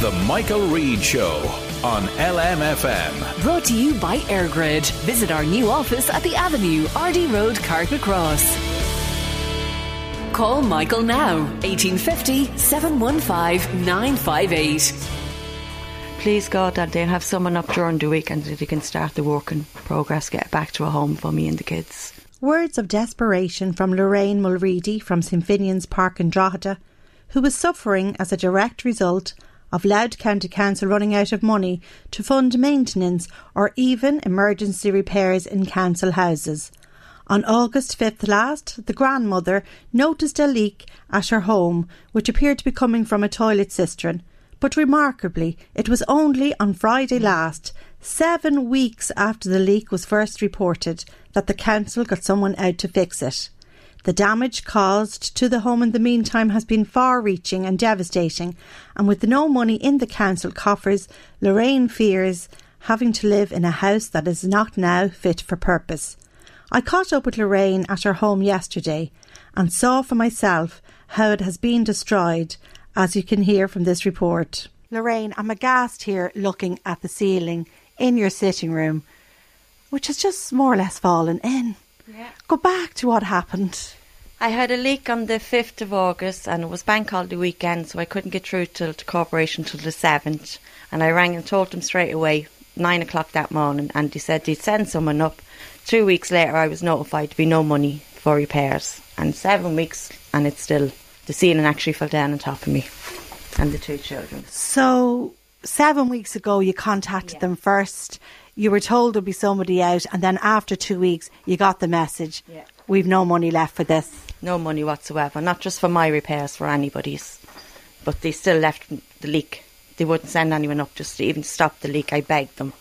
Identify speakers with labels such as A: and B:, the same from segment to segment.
A: The Michael Reade Show on LMFM.
B: Brought to you by AirGrid. Visit our new office at the Avenue, RD Road, Carrick Cross. Call Michael now, 1850 715 958.
C: Please God that they'll have someone up during the weekend that they can start the work in progress, get back to a home for me and the kids.
D: Words of desperation from Lorraine Mulready from St Finian's Park in Drogheda, who was suffering as a direct result of Louth County Council running out of money to fund maintenance or even emergency repairs in council houses. On August 5th last, the grandmother noticed a leak at her home, which appeared to be coming from a toilet cistern. But remarkably, it was only on Friday last, seven weeks after the leak was first reported, that the council got someone out to fix it. The damage caused to the home in the meantime has been far reaching and devastating, and with no money in the council coffers, Lorraine fears having to live in a house that is not now fit for purpose. I caught up with Lorraine at her home yesterday and saw for myself how it has been destroyed, as you can hear from this report. Lorraine, I'm aghast here looking at the ceiling in your sitting room, which has just more or less fallen in.
C: Yeah.
D: Go back to what happened.
C: I had a leak on the 5th of August and it was bank holiday weekend, so I couldn't get through till the corporation till the 7th. And I rang and told them straight away, 9 o'clock that morning, and they said they'd send someone up. Two weeks later, I was notified to be no money for repairs. And seven weeks, and it's still, the ceiling actually fell down on top of me and the two children.
D: So, seven weeks ago, you contacted
C: Yeah.
D: them first. You were told there'd be somebody out, and then after two weeks, you got the message.
C: Yeah.
D: We've no money left for this.
C: No money whatsoever, not just for my repairs, for anybody's. But they still left the leak. They wouldn't send anyone up just to even stop the leak. I begged them.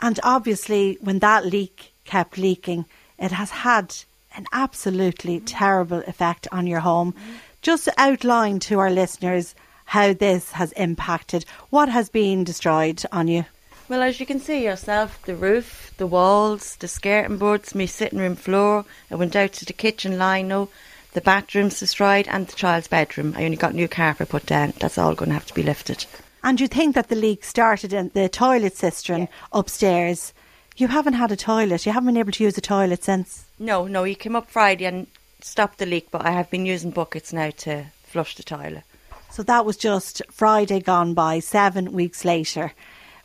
D: And obviously, when that leak kept leaking, it has had an absolutely terrible effect on your home. Just outline to our listeners how this has impacted, what has been destroyed on you.
C: Well, as you can see yourself, the roof, the walls, the skirting boards, my sitting room floor. I went out to the kitchen lino, the bathroom's destroyed, and the child's bedroom. I only got new carpet put down. That's all going to have to be lifted.
D: And you think that the leak started in the toilet cistern upstairs. You haven't had a toilet. You haven't been able to use a toilet since.
C: No, no, he came up Friday and stopped the leak, but I have been using buckets now to flush the toilet.
D: So that was just Friday gone by, seven weeks later,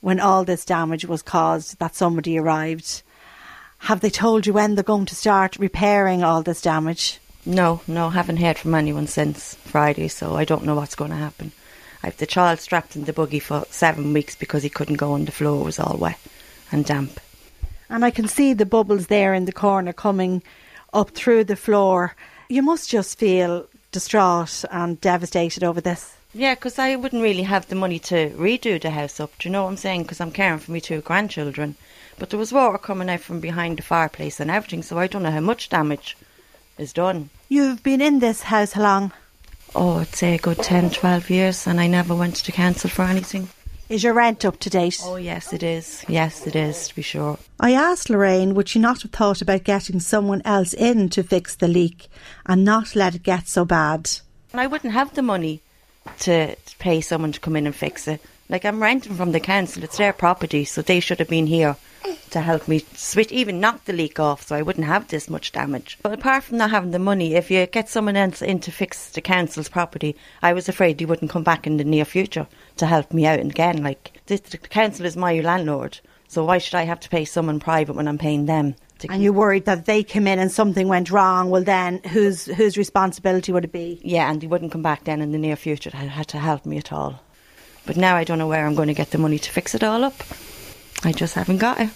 D: when all this damage was caused, that somebody arrived. Have they told you when they're going to start repairing all this damage?
C: No, no, haven't heard from anyone since Friday, so I don't know what's going to happen. I've the child strapped in the buggy for seven weeks because he couldn't go on the floor, it was all wet and damp.
D: And I can see the bubbles there in the corner coming up through the floor. You must just feel distraught and devastated over this.
C: Yeah, 'cause I wouldn't really have the money to redo the house up. Do you know what I'm saying? 'Cause I'm caring for my two grandchildren. But there was water coming out from behind the fireplace and everything, so I don't know how much damage is done.
D: You've been in this house how long?
C: Oh, I'd say a good 10, 12 years, and I never went to council for anything.
D: Is your rent up to date?
C: Oh, yes, it is. Yes, it is, to be sure.
D: I asked Lorraine would she not have thought about getting someone else in to fix the leak and not let it get so bad.
C: I wouldn't have the money to, pay someone to come in and fix it. Like I'm renting from the council, it's their property, so they should have been here to help me switch, even knock the leak off, so I wouldn't have this much damage. But apart from not having the money, if you get someone else in to fix the council's property, I was afraid you wouldn't come back in the near future to help me out again. Like this, the council is my landlord, so why should I have to pay someone private when I'm paying them? To
D: And you're worried that they came in and something went wrong. Well, then whose whose responsibility would it be?
C: Yeah, and he wouldn't come back then in the near future to had to help me at all. But now I don't know where I'm going to get the money to fix it all up. I just haven't got it.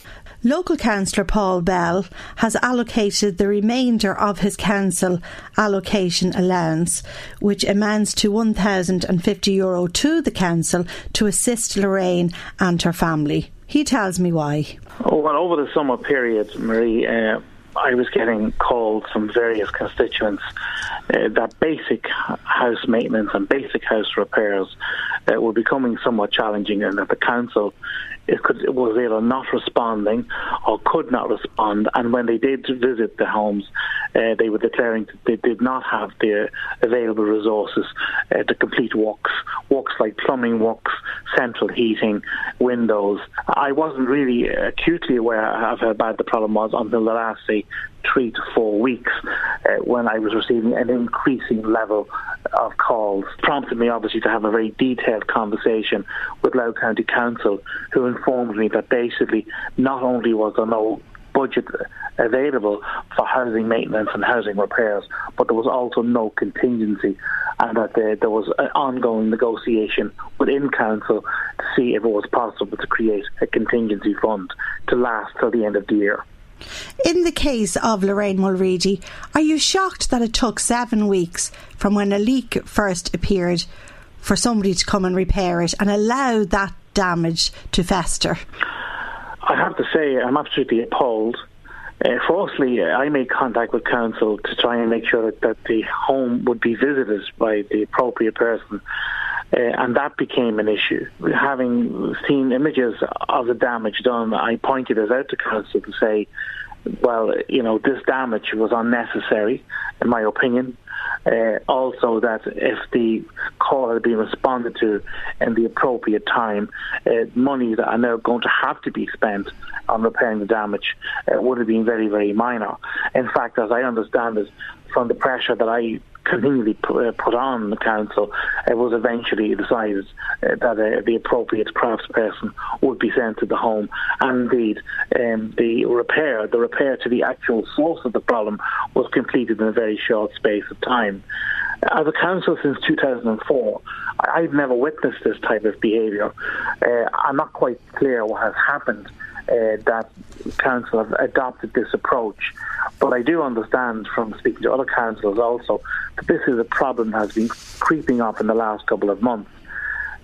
D: Local councillor Paul Bell has allocated the remainder of his council allocation allowance, which amounts to €1,050 Euro to the council to assist Lorraine and her family. He tells me why.
E: Oh, well, over the summer period, Marie, uh, I was getting calls from various constituents uh, that basic house maintenance and basic house repairs uh, were becoming somewhat challenging and that the council it could, it was either not responding or could not respond. And when they did visit the homes, uh, they were declaring that they did not have the available resources uh, to complete works, works like plumbing works, central heating, windows. I wasn't really acutely aware of how bad the problem was until the last, say, three to four weeks uh, when I was receiving an increasing level of calls. Prompted me obviously to have a very detailed conversation with Louth County Council who informed me that basically not only was there no budget available for housing maintenance and housing repairs, but there was also no contingency, and that there, there was an ongoing negotiation within council to see if it was possible to create a contingency fund to last till the end of the year.
D: In the case of Lorraine Mulready, are you shocked that it took seven weeks from when a leak first appeared for somebody to come and repair it and allow that damage to fester?
E: I have to say, I'm absolutely appalled. Uh, firstly, I made contact with council to try and make sure that, that the home would be visited by the appropriate person. Uh, and that became an issue. Having seen images of the damage done, I pointed this out to council to say, well, you know, this damage was unnecessary, in my opinion. Uh, also, that if the call had been responded to in the appropriate time, uh, money that are now going to have to be spent on repairing the damage uh, would have been very, very minor. In fact, as I understand it, from the pressure that I continually uh, put on the council, it was eventually decided uh, that uh, the appropriate craftsperson would be sent to the home. And indeed, um, the repair, the repair to the actual source of the problem, was completed in a very short space of time. As a council since 2004, I've never witnessed this type of behaviour. Uh, I'm not quite clear what has happened uh, that council have adopted this approach. But I do understand from speaking to other councils also that this is a problem that has been creeping up in the last couple of months.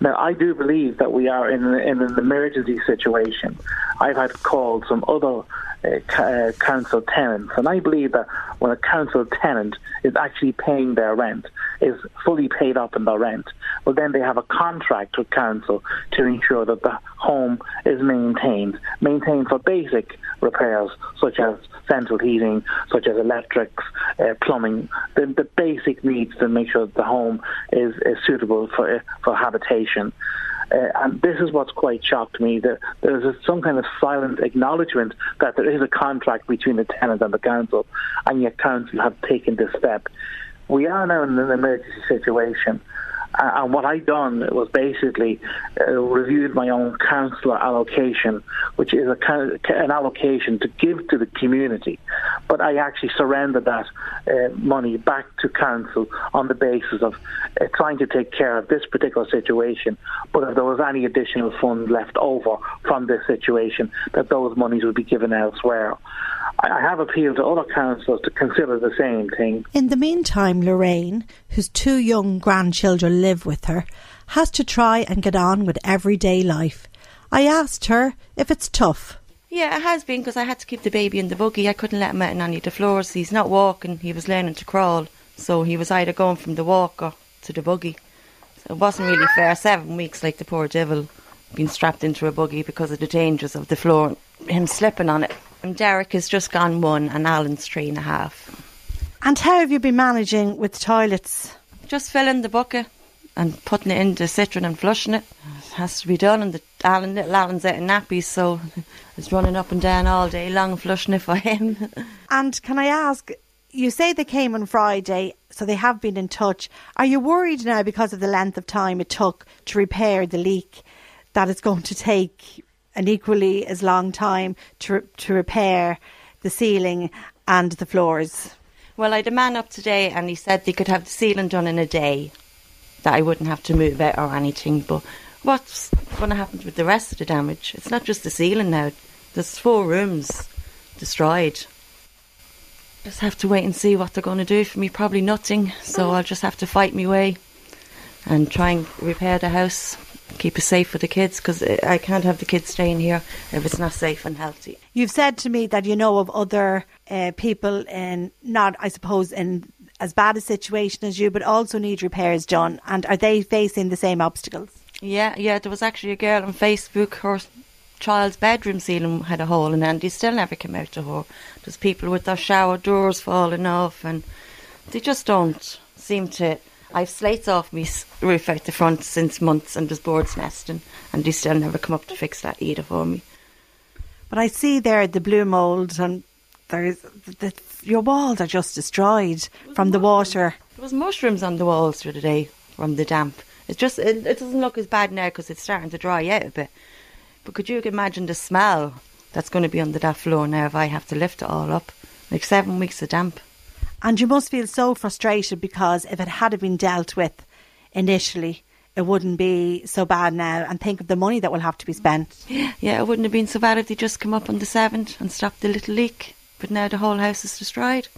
E: Now, I do believe that we are in, in an emergency situation. I've had calls from other council tenants, and I believe that when a council tenant is actually paying their rent, is fully paid up in their rent, well, then they have a contract with council to ensure that the home is maintained, maintained for basic repairs such as central heating, such as electrics, uh, plumbing, the, the basic needs to make sure that the home is, is suitable for for habitation. Uh, and this is what's quite shocked me. That there's a, some kind of silent acknowledgement that there is a contract between the tenant and the council, and yet council have taken this step. We are now in an emergency situation. Uh, and what I done was basically uh, reviewed my own councillor allocation, which is a, an allocation to give to the community. But I actually surrendered that uh, money back to council on the basis of uh, trying to take care of this particular situation. But if there was any additional funds left over from this situation, that those monies would be given elsewhere. I have appealed to other councils to consider the same thing.
D: In the meantime, Lorraine, whose two young grandchildren live with her, has to try and get on with everyday life. I asked her if it's tough.
C: Yeah, it has been because I had to keep the baby in the buggy. I couldn't let him out on any of the floors. He's not walking, he was learning to crawl. So he was either going from the walker to the buggy. So it wasn't really fair. Seven weeks, like the poor devil, being strapped into a buggy because of the dangers of the floor, him slipping on it. And Derek has just gone one, and Alan's three and a half.
D: And how have you been managing with toilets?
C: Just filling the bucket and putting it in the cistern and flushing it. has to be done, and the Alan, little Alan's out in nappies, so it's running up and down all day long, flushing it for him.
D: And can I ask, you say they came on Friday, so they have been in touch. Are you worried now because of the length of time it took to repair the leak that it's going to take an equally as long time to to repair the ceiling and the floors?
C: Well, I had a man up today, and he said they could have the ceiling done in a day, that I wouldn't have to move it or anything. But what's going to happen with the rest of the damage? It's not just the ceiling now. There's four rooms destroyed. Just have to wait and see what they're going to do for me. Probably nothing. So I'll just have to fight my way and try and repair the house, keep it safe for the kids because I can't have the kids staying here if it's not safe and healthy.
D: You've said to me that you know of other uh, people in not, I suppose, in as bad a situation as you, but also need repairs done. And are they facing the same obstacles?
C: Yeah, yeah. There was actually a girl on Facebook. Her child's bedroom ceiling had a hole in it, and they still never came out to her. There's people with their shower doors falling off, and they just don't seem to. I've slates off my s- roof out the front since months, and there's boards nesting, and they still never come up to fix that either for me.
D: But I see there the blue mould, and there's the, your walls are just destroyed from the water.
C: There was mushrooms on the walls through the day from the damp. It's just it, it doesn't look as bad now because it's starting to dry out a bit. But could you imagine the smell that's going to be under that floor now if I have to lift it all up? Like seven weeks of damp.
D: And you must feel so frustrated because if it had been dealt with initially, it wouldn't be so bad now. And think of the money that will have to be spent.
C: Yeah, it wouldn't have been so bad if they just come up on the seventh and stopped the little leak. But now the whole house is destroyed.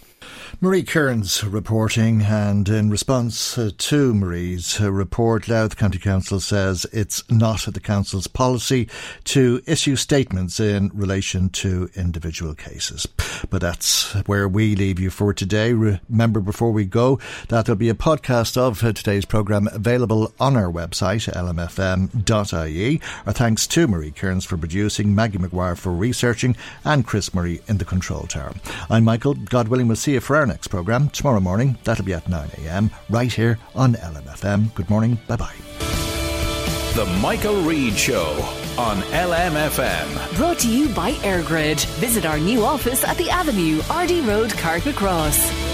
F: Marie Kearns reporting, and in response uh, to Marie's uh, report, Louth County Council says it's not the council's policy to issue statements in relation to individual cases. But that's where we leave you for today. Remember, before we go, that there'll be a podcast of uh, today's programme available on our website, lmfm.ie. Our thanks to Marie Kearns for producing, Maggie McGuire for researching, and Chris Murray in the control tower. I'm Michael. God willing, we'll see you for our next programme tomorrow morning. That'll be at 9am, right here on LMFM. Good morning. Bye bye.
A: The Michael Reade Show on LMFM.
B: Brought to you by AirGrid. Visit our new office at the Avenue, RD Road, Carrick Cross.